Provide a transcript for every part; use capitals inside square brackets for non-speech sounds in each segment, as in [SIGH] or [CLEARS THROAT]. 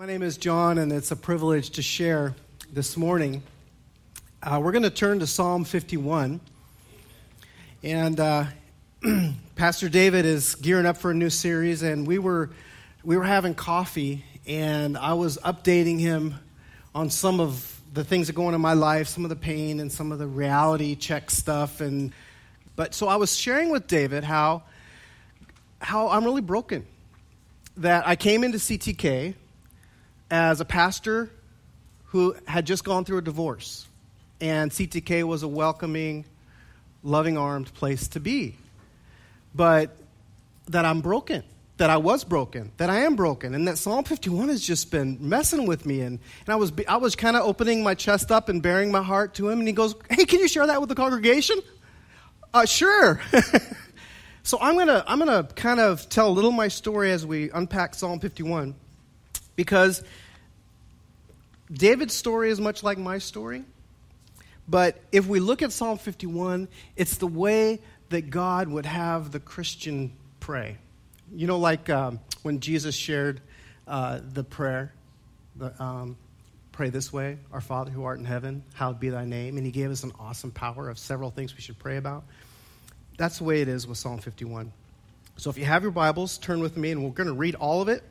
My name is John, and it's a privilege to share this morning. Uh, we're going to turn to Psalm 51. And uh, [CLEARS THROAT] Pastor David is gearing up for a new series, and we were, we were having coffee, and I was updating him on some of the things that go on in my life, some of the pain and some of the reality check stuff. And, but so I was sharing with David how, how I'm really broken. That I came into CTK as a pastor who had just gone through a divorce. And CTK was a welcoming, loving armed place to be. But that I'm broken, that I was broken, that I am broken, and that Psalm 51 has just been messing with me. And, and I was, I was kind of opening my chest up and baring my heart to him. And he goes, Hey, can you share that with the congregation? Uh, sure. [LAUGHS] so I'm going to I'm gonna kind of tell a little my story as we unpack Psalm 51 because David's story is much like my story. But if we look at Psalm 51, it's the way that God would have the Christian pray. You know, like um, when Jesus shared uh, the prayer, the, um, pray this way Our Father who art in heaven, hallowed be thy name. And he gave us an awesome power of several things we should pray about. That's the way it is with Psalm 51. So if you have your Bibles, turn with me, and we're going to read all of it,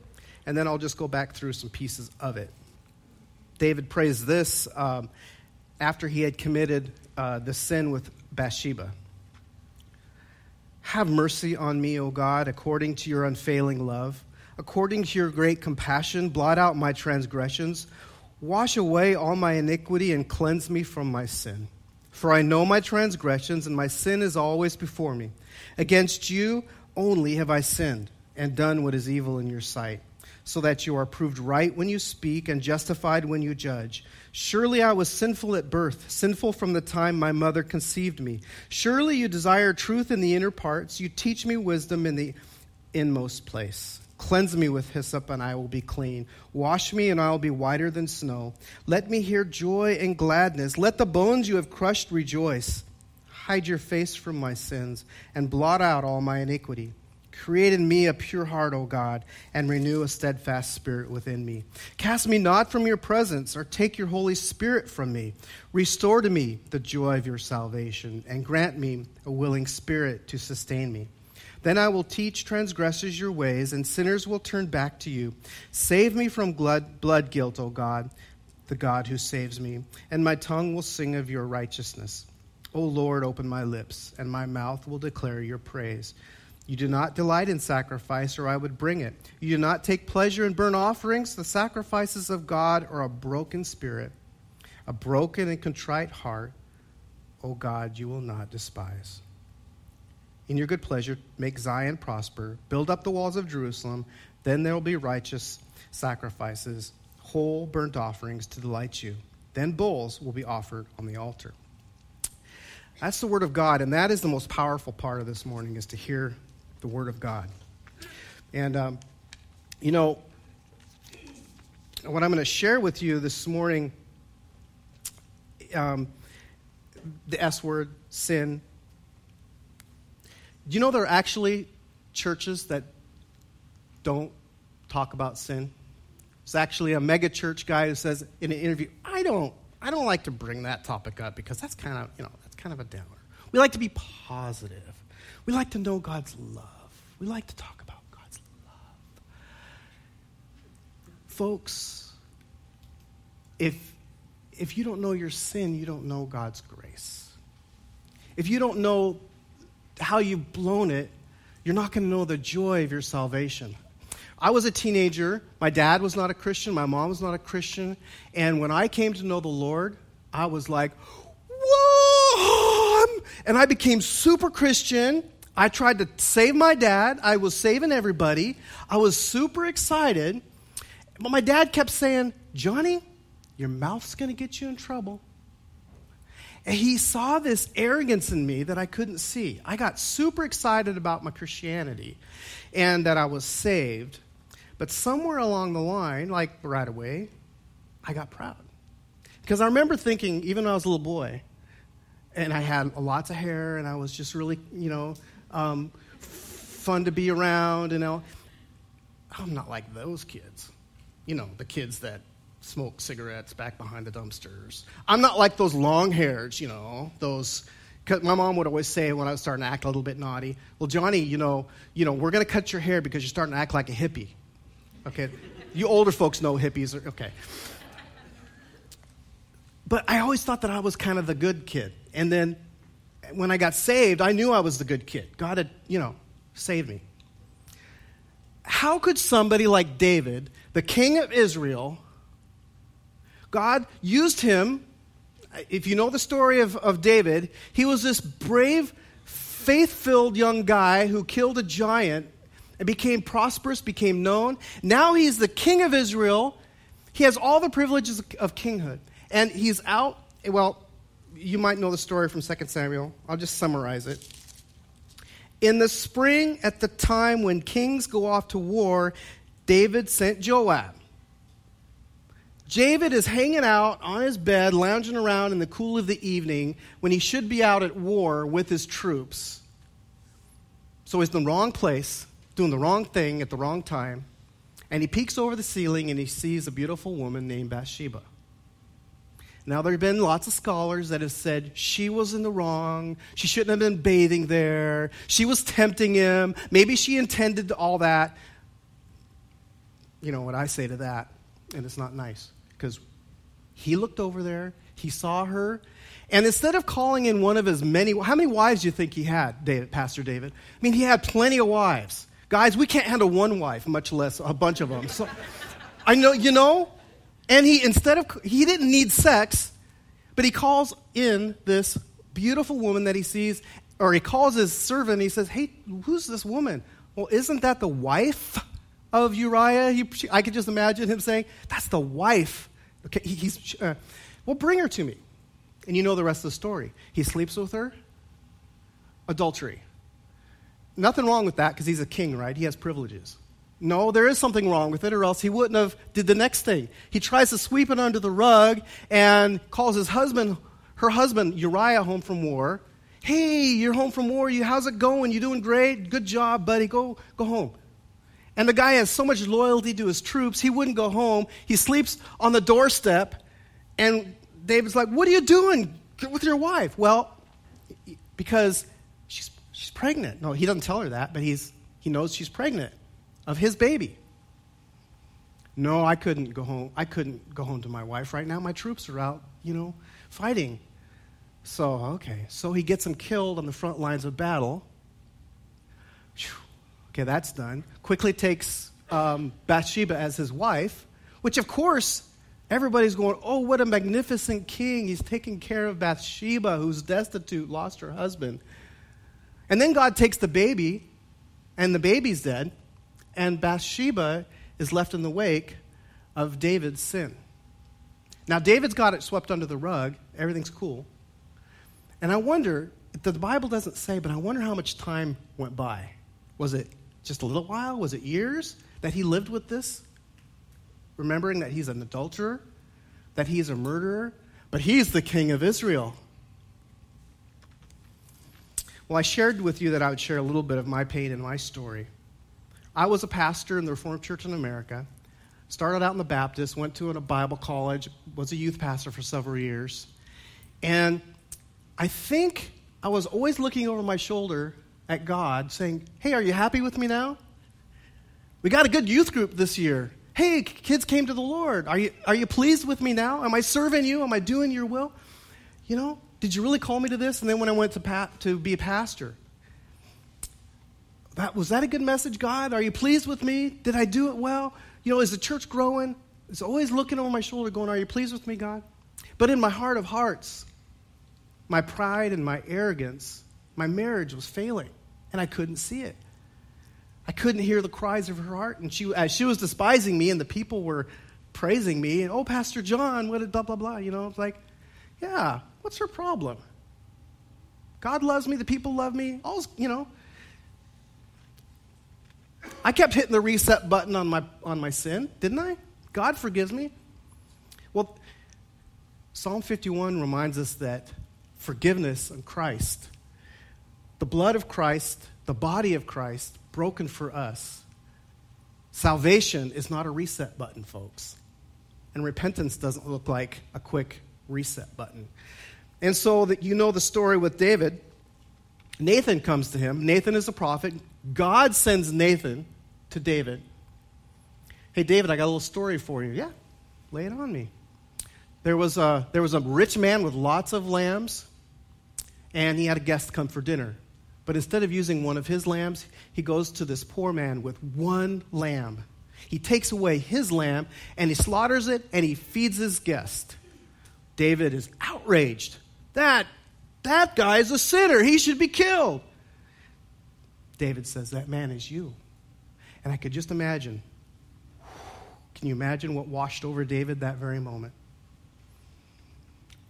and then I'll just go back through some pieces of it. David prays this um, after he had committed uh, the sin with Bathsheba. Have mercy on me, O God, according to your unfailing love. According to your great compassion, blot out my transgressions. Wash away all my iniquity and cleanse me from my sin. For I know my transgressions, and my sin is always before me. Against you only have I sinned and done what is evil in your sight so that you are proved right when you speak and justified when you judge. Surely I was sinful at birth, sinful from the time my mother conceived me. Surely you desire truth in the inner parts. You teach me wisdom in the inmost place. Cleanse me with hyssop, and I will be clean. Wash me, and I will be whiter than snow. Let me hear joy and gladness. Let the bones you have crushed rejoice. Hide your face from my sins, and blot out all my iniquity. Create in me a pure heart, O God, and renew a steadfast spirit within me. Cast me not from your presence, or take your Holy Spirit from me. Restore to me the joy of your salvation, and grant me a willing spirit to sustain me. Then I will teach transgressors your ways, and sinners will turn back to you. Save me from blood, blood guilt, O God, the God who saves me, and my tongue will sing of your righteousness. O Lord, open my lips, and my mouth will declare your praise. You do not delight in sacrifice, or I would bring it. You do not take pleasure in burnt offerings. The sacrifices of God are a broken spirit, a broken and contrite heart. O God, you will not despise. In your good pleasure, make Zion prosper. Build up the walls of Jerusalem. Then there will be righteous sacrifices, whole burnt offerings to delight you. Then bulls will be offered on the altar. That's the word of God, and that is the most powerful part of this morning, is to hear the Word of God. And, um, you know, what I'm going to share with you this morning, um, the S word, sin. Do you know there are actually churches that don't talk about sin? It's actually a mega church guy who says in an interview, I don't, I don't like to bring that topic up because that's kind of, you know, that's kind of a downer. We like to be positive. We like to know God's love. We like to talk about God's love. Folks, if, if you don't know your sin, you don't know God's grace. If you don't know how you've blown it, you're not going to know the joy of your salvation. I was a teenager. My dad was not a Christian. My mom was not a Christian. And when I came to know the Lord, I was like, whoa! And I became super Christian. I tried to save my dad. I was saving everybody. I was super excited. But my dad kept saying, Johnny, your mouth's going to get you in trouble. And he saw this arrogance in me that I couldn't see. I got super excited about my Christianity and that I was saved. But somewhere along the line, like right away, I got proud. Because I remember thinking, even when I was a little boy, and I had lots of hair, and I was just really, you know, um, fun to be around, you know. I'm not like those kids. you know, the kids that smoke cigarettes back behind the dumpsters. I'm not like those long hairs, you know, those. Cause my mom would always say when I was starting to act a little bit naughty, "Well, Johnny, you know, you know, we're going to cut your hair because you're starting to act like a hippie." Okay, you older folks know hippies are okay. But I always thought that I was kind of the good kid, and then when I got saved, I knew I was the good kid. God had, you know, saved me. How could somebody like David, the king of Israel, God used him. If you know the story of, of David, he was this brave, faith filled young guy who killed a giant and became prosperous, became known. Now he's the king of Israel. He has all the privileges of kinghood. And he's out, well, you might know the story from 2 Samuel. I'll just summarize it. In the spring, at the time when kings go off to war, David sent Joab. David is hanging out on his bed, lounging around in the cool of the evening when he should be out at war with his troops. So he's in the wrong place, doing the wrong thing at the wrong time. And he peeks over the ceiling and he sees a beautiful woman named Bathsheba. Now, there have been lots of scholars that have said she was in the wrong. She shouldn't have been bathing there. She was tempting him. Maybe she intended all that. You know what I say to that? And it's not nice because he looked over there, he saw her, and instead of calling in one of his many, how many wives do you think he had, David, Pastor David? I mean, he had plenty of wives. Guys, we can't handle one wife, much less a bunch of them. So, I know, you know, and he instead of he didn't need sex, but he calls in this beautiful woman that he sees, or he calls his servant. He says, "Hey, who's this woman? Well, isn't that the wife of Uriah?" He, I could just imagine him saying, "That's the wife Okay, he's, uh, well, bring her to me. And you know the rest of the story. He sleeps with her. Adultery. Nothing wrong with that because he's a king, right? He has privileges. No, there is something wrong with it, or else he wouldn't have did the next thing. He tries to sweep it under the rug and calls his husband, her husband Uriah, home from war. Hey, you're home from war. You, how's it going? You doing great? Good job, buddy. Go, go home. And the guy has so much loyalty to his troops, he wouldn't go home. He sleeps on the doorstep. And David's like, What are you doing with your wife? Well, because she's, she's pregnant. No, he doesn't tell her that, but he's, he knows she's pregnant of his baby. No, I couldn't go home. I couldn't go home to my wife right now. My troops are out, you know, fighting. So, okay. So he gets him killed on the front lines of battle. Whew. Okay, that's done. Quickly takes um, Bathsheba as his wife, which of course everybody's going, oh, what a magnificent king. He's taking care of Bathsheba, who's destitute, lost her husband. And then God takes the baby, and the baby's dead, and Bathsheba is left in the wake of David's sin. Now, David's got it swept under the rug. Everything's cool. And I wonder, the Bible doesn't say, but I wonder how much time went by. Was it just a little while? Was it years that he lived with this? Remembering that he's an adulterer, that he's a murderer, but he's the king of Israel. Well, I shared with you that I would share a little bit of my pain and my story. I was a pastor in the Reformed Church in America. Started out in the Baptist, went to a Bible college, was a youth pastor for several years. And I think I was always looking over my shoulder at God saying, Hey, are you happy with me now? We got a good youth group this year. Hey, kids came to the Lord. Are you, are you pleased with me now? Am I serving you? Am I doing your will? You know, did you really call me to this? And then when I went to, pa- to be a pastor, that, was that a good message, God? Are you pleased with me? Did I do it well? You know, is the church growing? It's always looking over my shoulder going, Are you pleased with me, God? But in my heart of hearts, my pride and my arrogance, my marriage was failing and I couldn't see it. I couldn't hear the cries of her heart. And she, as she was despising me, and the people were praising me, and oh, Pastor John, what, a blah, blah, blah. You know, it's like, yeah, what's her problem? God loves me, the people love me. All, you know. I kept hitting the reset button on my, on my sin, didn't I? God forgives me. Well, Psalm 51 reminds us that forgiveness in Christ the blood of Christ, the body of Christ, broken for us, Salvation is not a reset button, folks. And repentance doesn't look like a quick reset button. And so that you know the story with David, Nathan comes to him. Nathan is a prophet. God sends Nathan to David. Hey, David, I got a little story for you. Yeah, lay it on me. There was a, there was a rich man with lots of lambs, and he had a guest come for dinner. But instead of using one of his lambs, he goes to this poor man with one lamb. He takes away his lamb and he slaughters it and he feeds his guest. David is outraged. That, that guy is a sinner. He should be killed. David says, That man is you. And I could just imagine. Can you imagine what washed over David that very moment?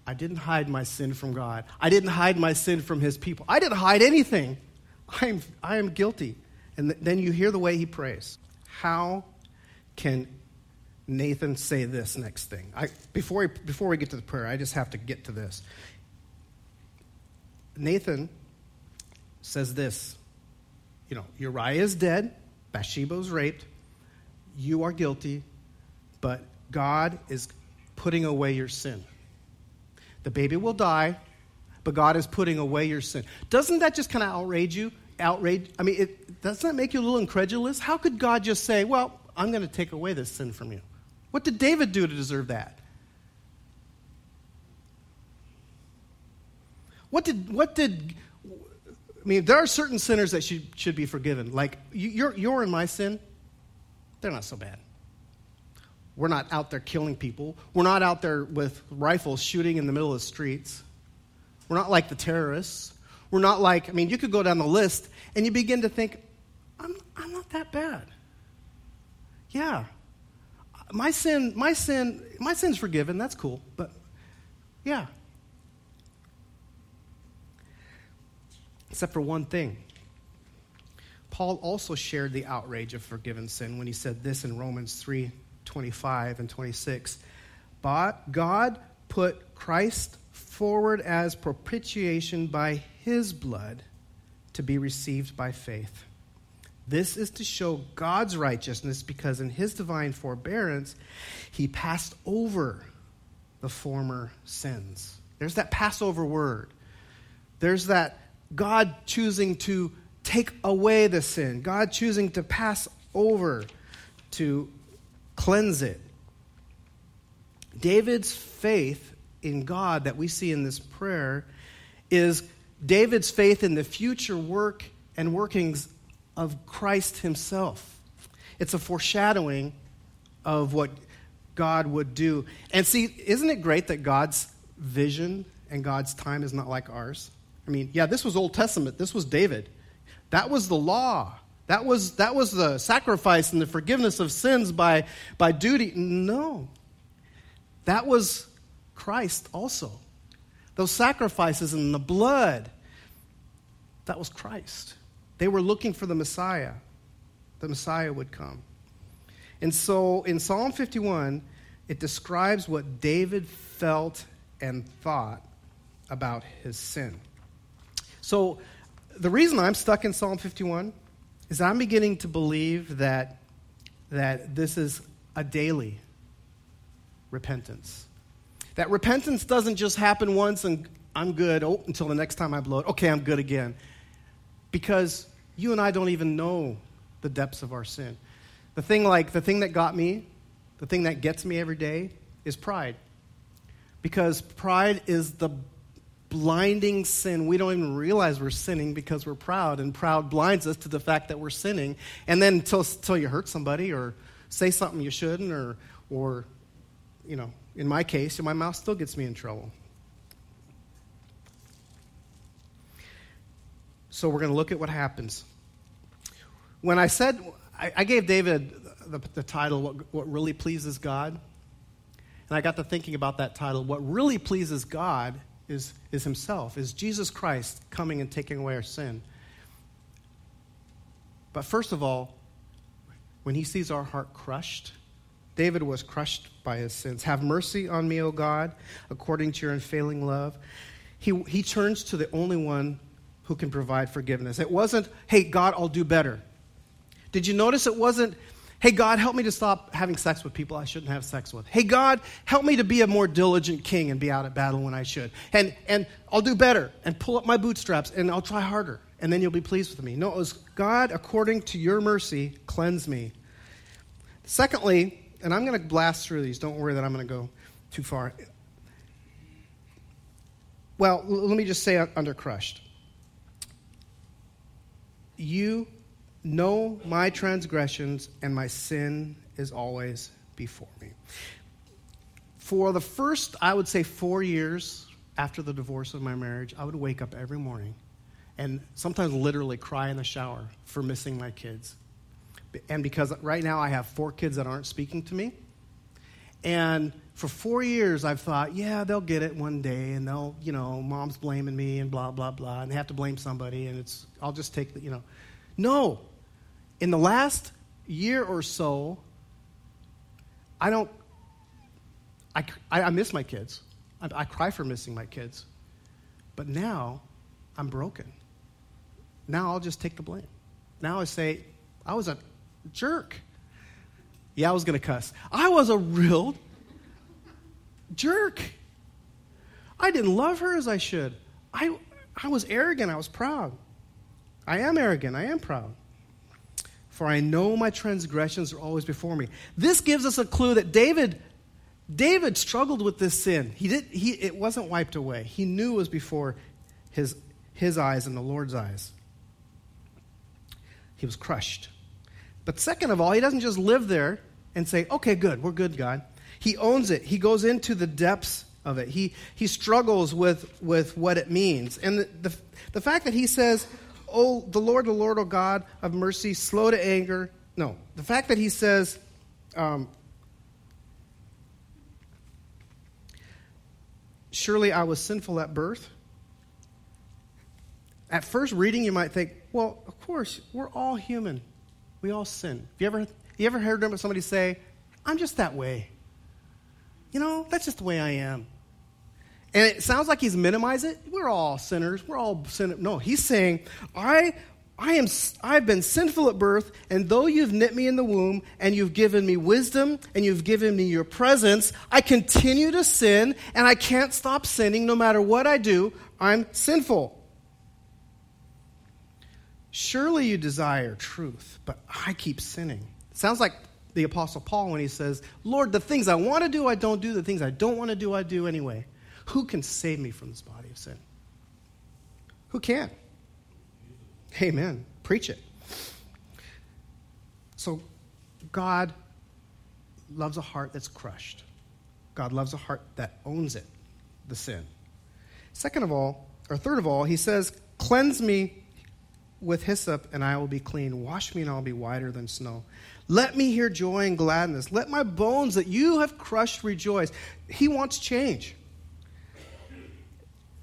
I didn't hide my sin from God. I didn't hide my sin from his people. I didn't hide anything. I am, I am guilty. And th- then you hear the way he prays. How can Nathan say this next thing? I, before, he, before we get to the prayer, I just have to get to this. Nathan says this You know, Uriah is dead, Bathsheba was raped, you are guilty, but God is putting away your sin. The baby will die, but God is putting away your sin. Doesn't that just kind of outrage you? Outrage? I mean, it, doesn't that make you a little incredulous? How could God just say, well, I'm going to take away this sin from you? What did David do to deserve that? What did, what did, I mean, there are certain sinners that should, should be forgiven. Like, you're, you're in my sin, they're not so bad. We're not out there killing people. We're not out there with rifles shooting in the middle of the streets. We're not like the terrorists. We're not like, I mean, you could go down the list and you begin to think, I'm, I'm not that bad. Yeah. My sin, my sin, my sin's forgiven. That's cool. But yeah. Except for one thing. Paul also shared the outrage of forgiven sin when he said this in Romans 3 25 and 26. But God put Christ forward as propitiation by his blood to be received by faith. This is to show God's righteousness because in his divine forbearance, he passed over the former sins. There's that Passover word. There's that God choosing to take away the sin, God choosing to pass over, to cleanse it. David's faith in God that we see in this prayer is David's faith in the future work and workings of Christ himself. It's a foreshadowing of what God would do. And see, isn't it great that God's vision and God's time is not like ours? I mean, yeah, this was Old Testament. This was David. That was the law. That was, that was the sacrifice and the forgiveness of sins by, by duty. No. That was Christ also. Those sacrifices and the blood, that was Christ. They were looking for the Messiah. The Messiah would come. And so in Psalm 51, it describes what David felt and thought about his sin. So the reason I'm stuck in Psalm 51 is I'm beginning to believe that, that this is a daily repentance. That repentance doesn't just happen once and I'm good oh, until the next time I blow it. Okay, I'm good again. Because you and I don't even know the depths of our sin. The thing like the thing that got me, the thing that gets me every day is pride. Because pride is the blinding sin. We don't even realize we're sinning because we're proud, and proud blinds us to the fact that we're sinning. And then until, until you hurt somebody or say something you shouldn't, or, or, you know, in my case, my mouth still gets me in trouble. So we're going to look at what happens. When I said, I, I gave David the, the title, what, what Really Pleases God. And I got to thinking about that title. What really pleases God is, is himself, is Jesus Christ coming and taking away our sin. But first of all, when he sees our heart crushed, David was crushed by his sins. Have mercy on me, O God, according to your unfailing love. He, he turns to the only one who can provide forgiveness. It wasn't, hey, God, I'll do better. Did you notice it wasn't, Hey, God, help me to stop having sex with people I shouldn't have sex with. Hey, God, help me to be a more diligent king and be out at battle when I should. And, and I'll do better and pull up my bootstraps and I'll try harder. And then you'll be pleased with me. No, it was God, according to your mercy, cleanse me. Secondly, and I'm going to blast through these. Don't worry that I'm going to go too far. Well, let me just say uh, under crushed. You know my transgressions, and my sin is always before me. For the first, I would say, four years after the divorce of my marriage, I would wake up every morning and sometimes literally cry in the shower for missing my kids. And because right now I have four kids that aren't speaking to me. And for four years, I've thought, yeah, they'll get it one day, and they'll, you know, mom's blaming me and blah, blah, blah, and they have to blame somebody, and it's, I'll just take the, you know. No, in the last year or so, I don't, I, I, miss my kids. I, I cry for missing my kids. But now, I'm broken. Now I'll just take the blame. Now I say, I was a jerk. Yeah, I was going to cuss. I was a real jerk. I didn't love her as I should. I, I was arrogant. I was proud. I am arrogant. I am proud for I know my transgressions are always before me. This gives us a clue that David David struggled with this sin. He did he it wasn't wiped away. He knew it was before his his eyes and the Lord's eyes. He was crushed. But second of all, he doesn't just live there and say, "Okay, good. We're good, God." He owns it. He goes into the depths of it. He he struggles with with what it means. And the the, the fact that he says, oh, the Lord, the Lord, O God of mercy, slow to anger. No, the fact that he says, um, surely I was sinful at birth. At first reading, you might think, well, of course, we're all human. We all sin. Have you ever, you ever heard somebody say, I'm just that way? You know, that's just the way I am. And it sounds like he's minimizing it. We're all sinners. We're all sinners. No, he's saying, I, I am, I've been sinful at birth, and though you've knit me in the womb, and you've given me wisdom, and you've given me your presence, I continue to sin, and I can't stop sinning no matter what I do. I'm sinful. Surely you desire truth, but I keep sinning. It Sounds like the Apostle Paul when he says, Lord, the things I want to do, I don't do. The things I don't want to do, I do anyway. Who can save me from this body of sin? Who can? Amen. Preach it. So, God loves a heart that's crushed. God loves a heart that owns it, the sin. Second of all, or third of all, he says, Cleanse me with hyssop, and I will be clean. Wash me, and I'll be whiter than snow. Let me hear joy and gladness. Let my bones that you have crushed rejoice. He wants change.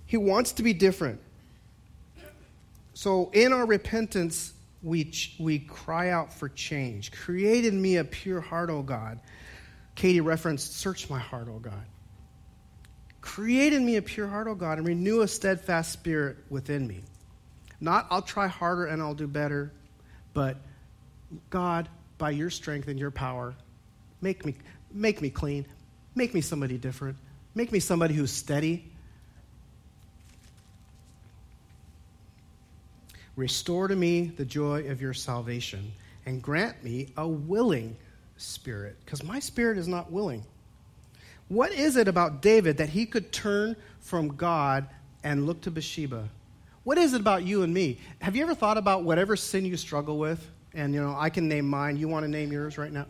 He wants to be different. So in our repentance, we, we cry out for change. Create in me a pure heart, O God. Katie referenced, Search my heart, O God. Create in me a pure heart, O God, and renew a steadfast spirit within me. Not, I'll try harder and I'll do better, but God, by your strength and your power, make me, make me clean. Make me somebody different. Make me somebody who's steady Restore to me the joy of your salvation and grant me a willing spirit, because my spirit is not willing. What is it about David that he could turn from God and look to Bathsheba? What is it about you and me? Have you ever thought about whatever sin you struggle with? And, you know, I can name mine. You want to name yours right now?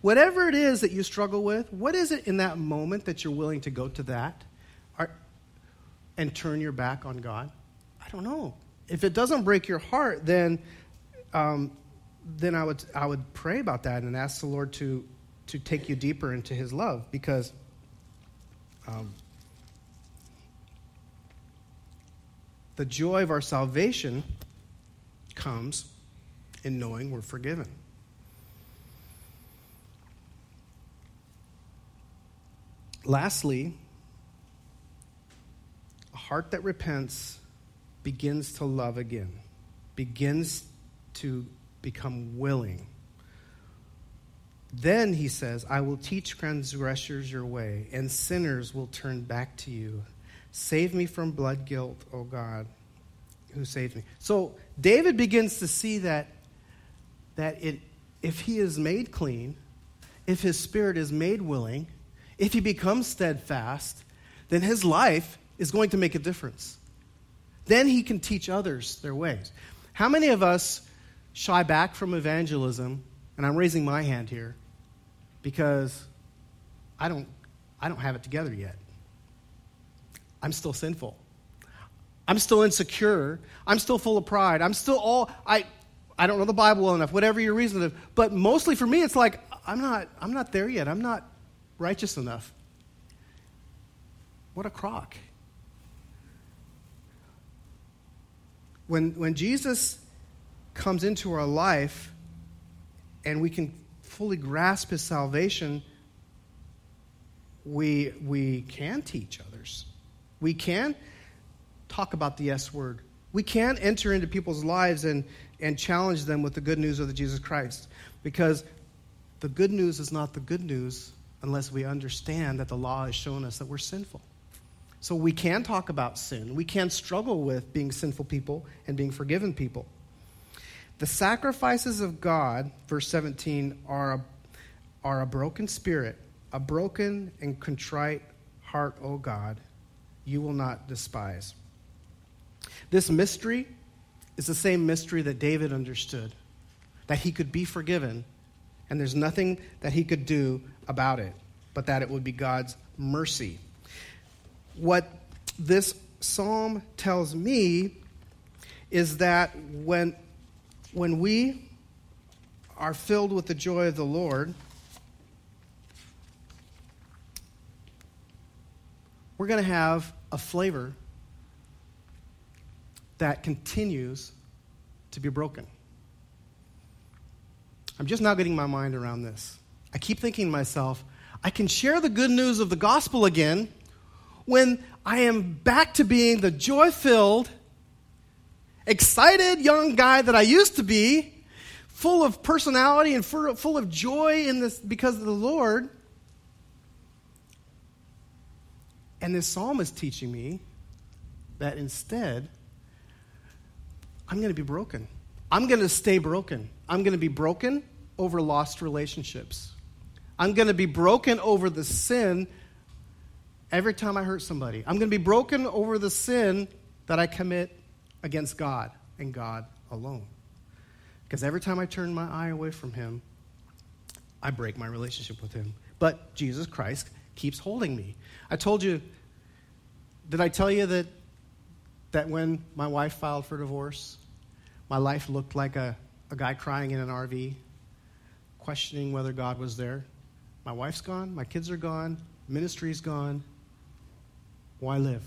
Whatever it is that you struggle with, what is it in that moment that you're willing to go to that and turn your back on God? I don't know if it doesn't break your heart, then um, then I would I would pray about that and ask the Lord to to take you deeper into His love because. Um, the joy of our salvation comes in knowing we're forgiven. Lastly, a heart that repents begins to love again, begins to become willing. Then he says, I will teach transgressors your way, and sinners will turn back to you. Save me from blood guilt, O God, who saved me. So David begins to see that, that it, if he is made clean, if his spirit is made willing, if he becomes steadfast, then his life is going to make a difference. Then he can teach others their ways. How many of us shy back from evangelism? And I'm raising my hand here because I don't, I don't have it together yet. I'm still sinful. I'm still insecure. I'm still full of pride. I'm still all I I don't know the Bible well enough, whatever your reason is. but mostly for me it's like I'm not I'm not there yet. I'm not righteous enough. What a crock. When when Jesus comes into our life and we can fully grasp his salvation, we, we can teach others. We can talk about the S word. We can enter into people's lives and, and challenge them with the good news of the Jesus Christ. Because the good news is not the good news unless we understand that the law has shown us that we're sinful. So we can talk about sin. We can struggle with being sinful people and being forgiven people. The sacrifices of God, verse 17, are a, are a broken spirit, a broken and contrite heart, O God, you will not despise. This mystery is the same mystery that David understood that he could be forgiven, and there's nothing that he could do about it, but that it would be God's mercy. What this psalm tells me is that when when we are filled with the joy of the Lord, we're going to have a flavor that continues to be broken. I'm just now getting my mind around this. I keep thinking to myself, I can share the good news of the gospel again when I am back to being the joy filled, excited young guy that I used to be, full of personality and full of joy in this because of the Lord. And this psalm is teaching me that instead, I'm going to be broken. I'm going to stay broken. I'm going to be broken over lost relationships. I'm going to be broken over the sin every time I hurt somebody. I'm going to be broken over the sin that I commit against God and God alone. Because every time I turn my eye away from Him, I break my relationship with Him. But Jesus Christ keeps holding me. I told you, did I tell you that, that when my wife filed for divorce, my life looked like a, a guy crying in an RV, questioning whether God was there? My wife's gone, my kids are gone, ministry's gone. Why live?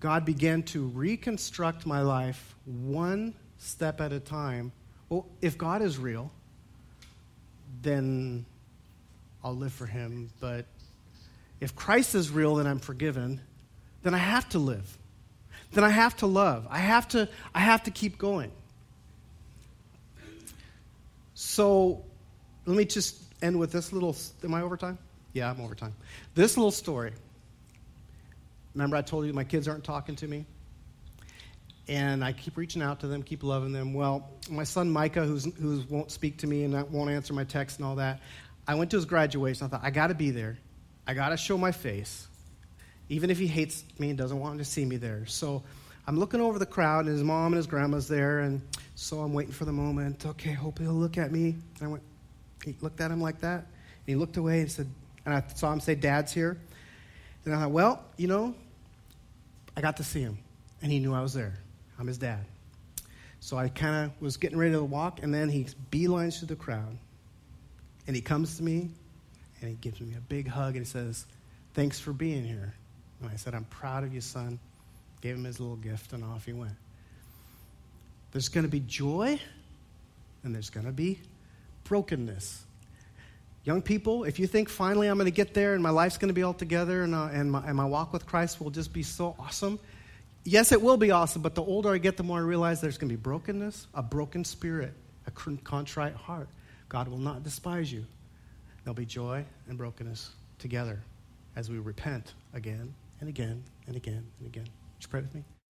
God began to reconstruct my life one step at a time. Well, if God is real, then I'll live for him. But if Christ is real, then I'm forgiven. Then I have to live. Then I have to love. I have to, I have to keep going. So let me just end with this little. Am I over time? Yeah, I'm over time. This little story. Remember, I told you my kids aren't talking to me? And I keep reaching out to them, keep loving them. Well, my son Micah, who's, who won't speak to me and won't answer my texts and all that, I went to his graduation. I thought, I got to be there. I got to show my face, even if he hates me and doesn't want to see me there. So I'm looking over the crowd, and his mom and his grandma's there, and so I'm waiting for the moment. Okay, hope he'll look at me. And I went, he looked at him like that, and he looked away and said, and I saw him say, Dad's here. And I thought, well, you know, I got to see him, and he knew I was there. I'm his dad. So I kind of was getting ready to walk, and then he beelines through the crowd. And he comes to me, and he gives me a big hug, and he says, Thanks for being here. And I said, I'm proud of you, son. Gave him his little gift, and off he went. There's going to be joy, and there's going to be brokenness. Young people, if you think finally I'm going to get there and my life's going to be all together and, uh, and, my, and my walk with Christ will just be so awesome, yes, it will be awesome, but the older I get, the more I realize there's going to be brokenness, a broken spirit, a contrite heart. God will not despise you. There'll be joy and brokenness together as we repent again and again and again and again. Would you pray with me?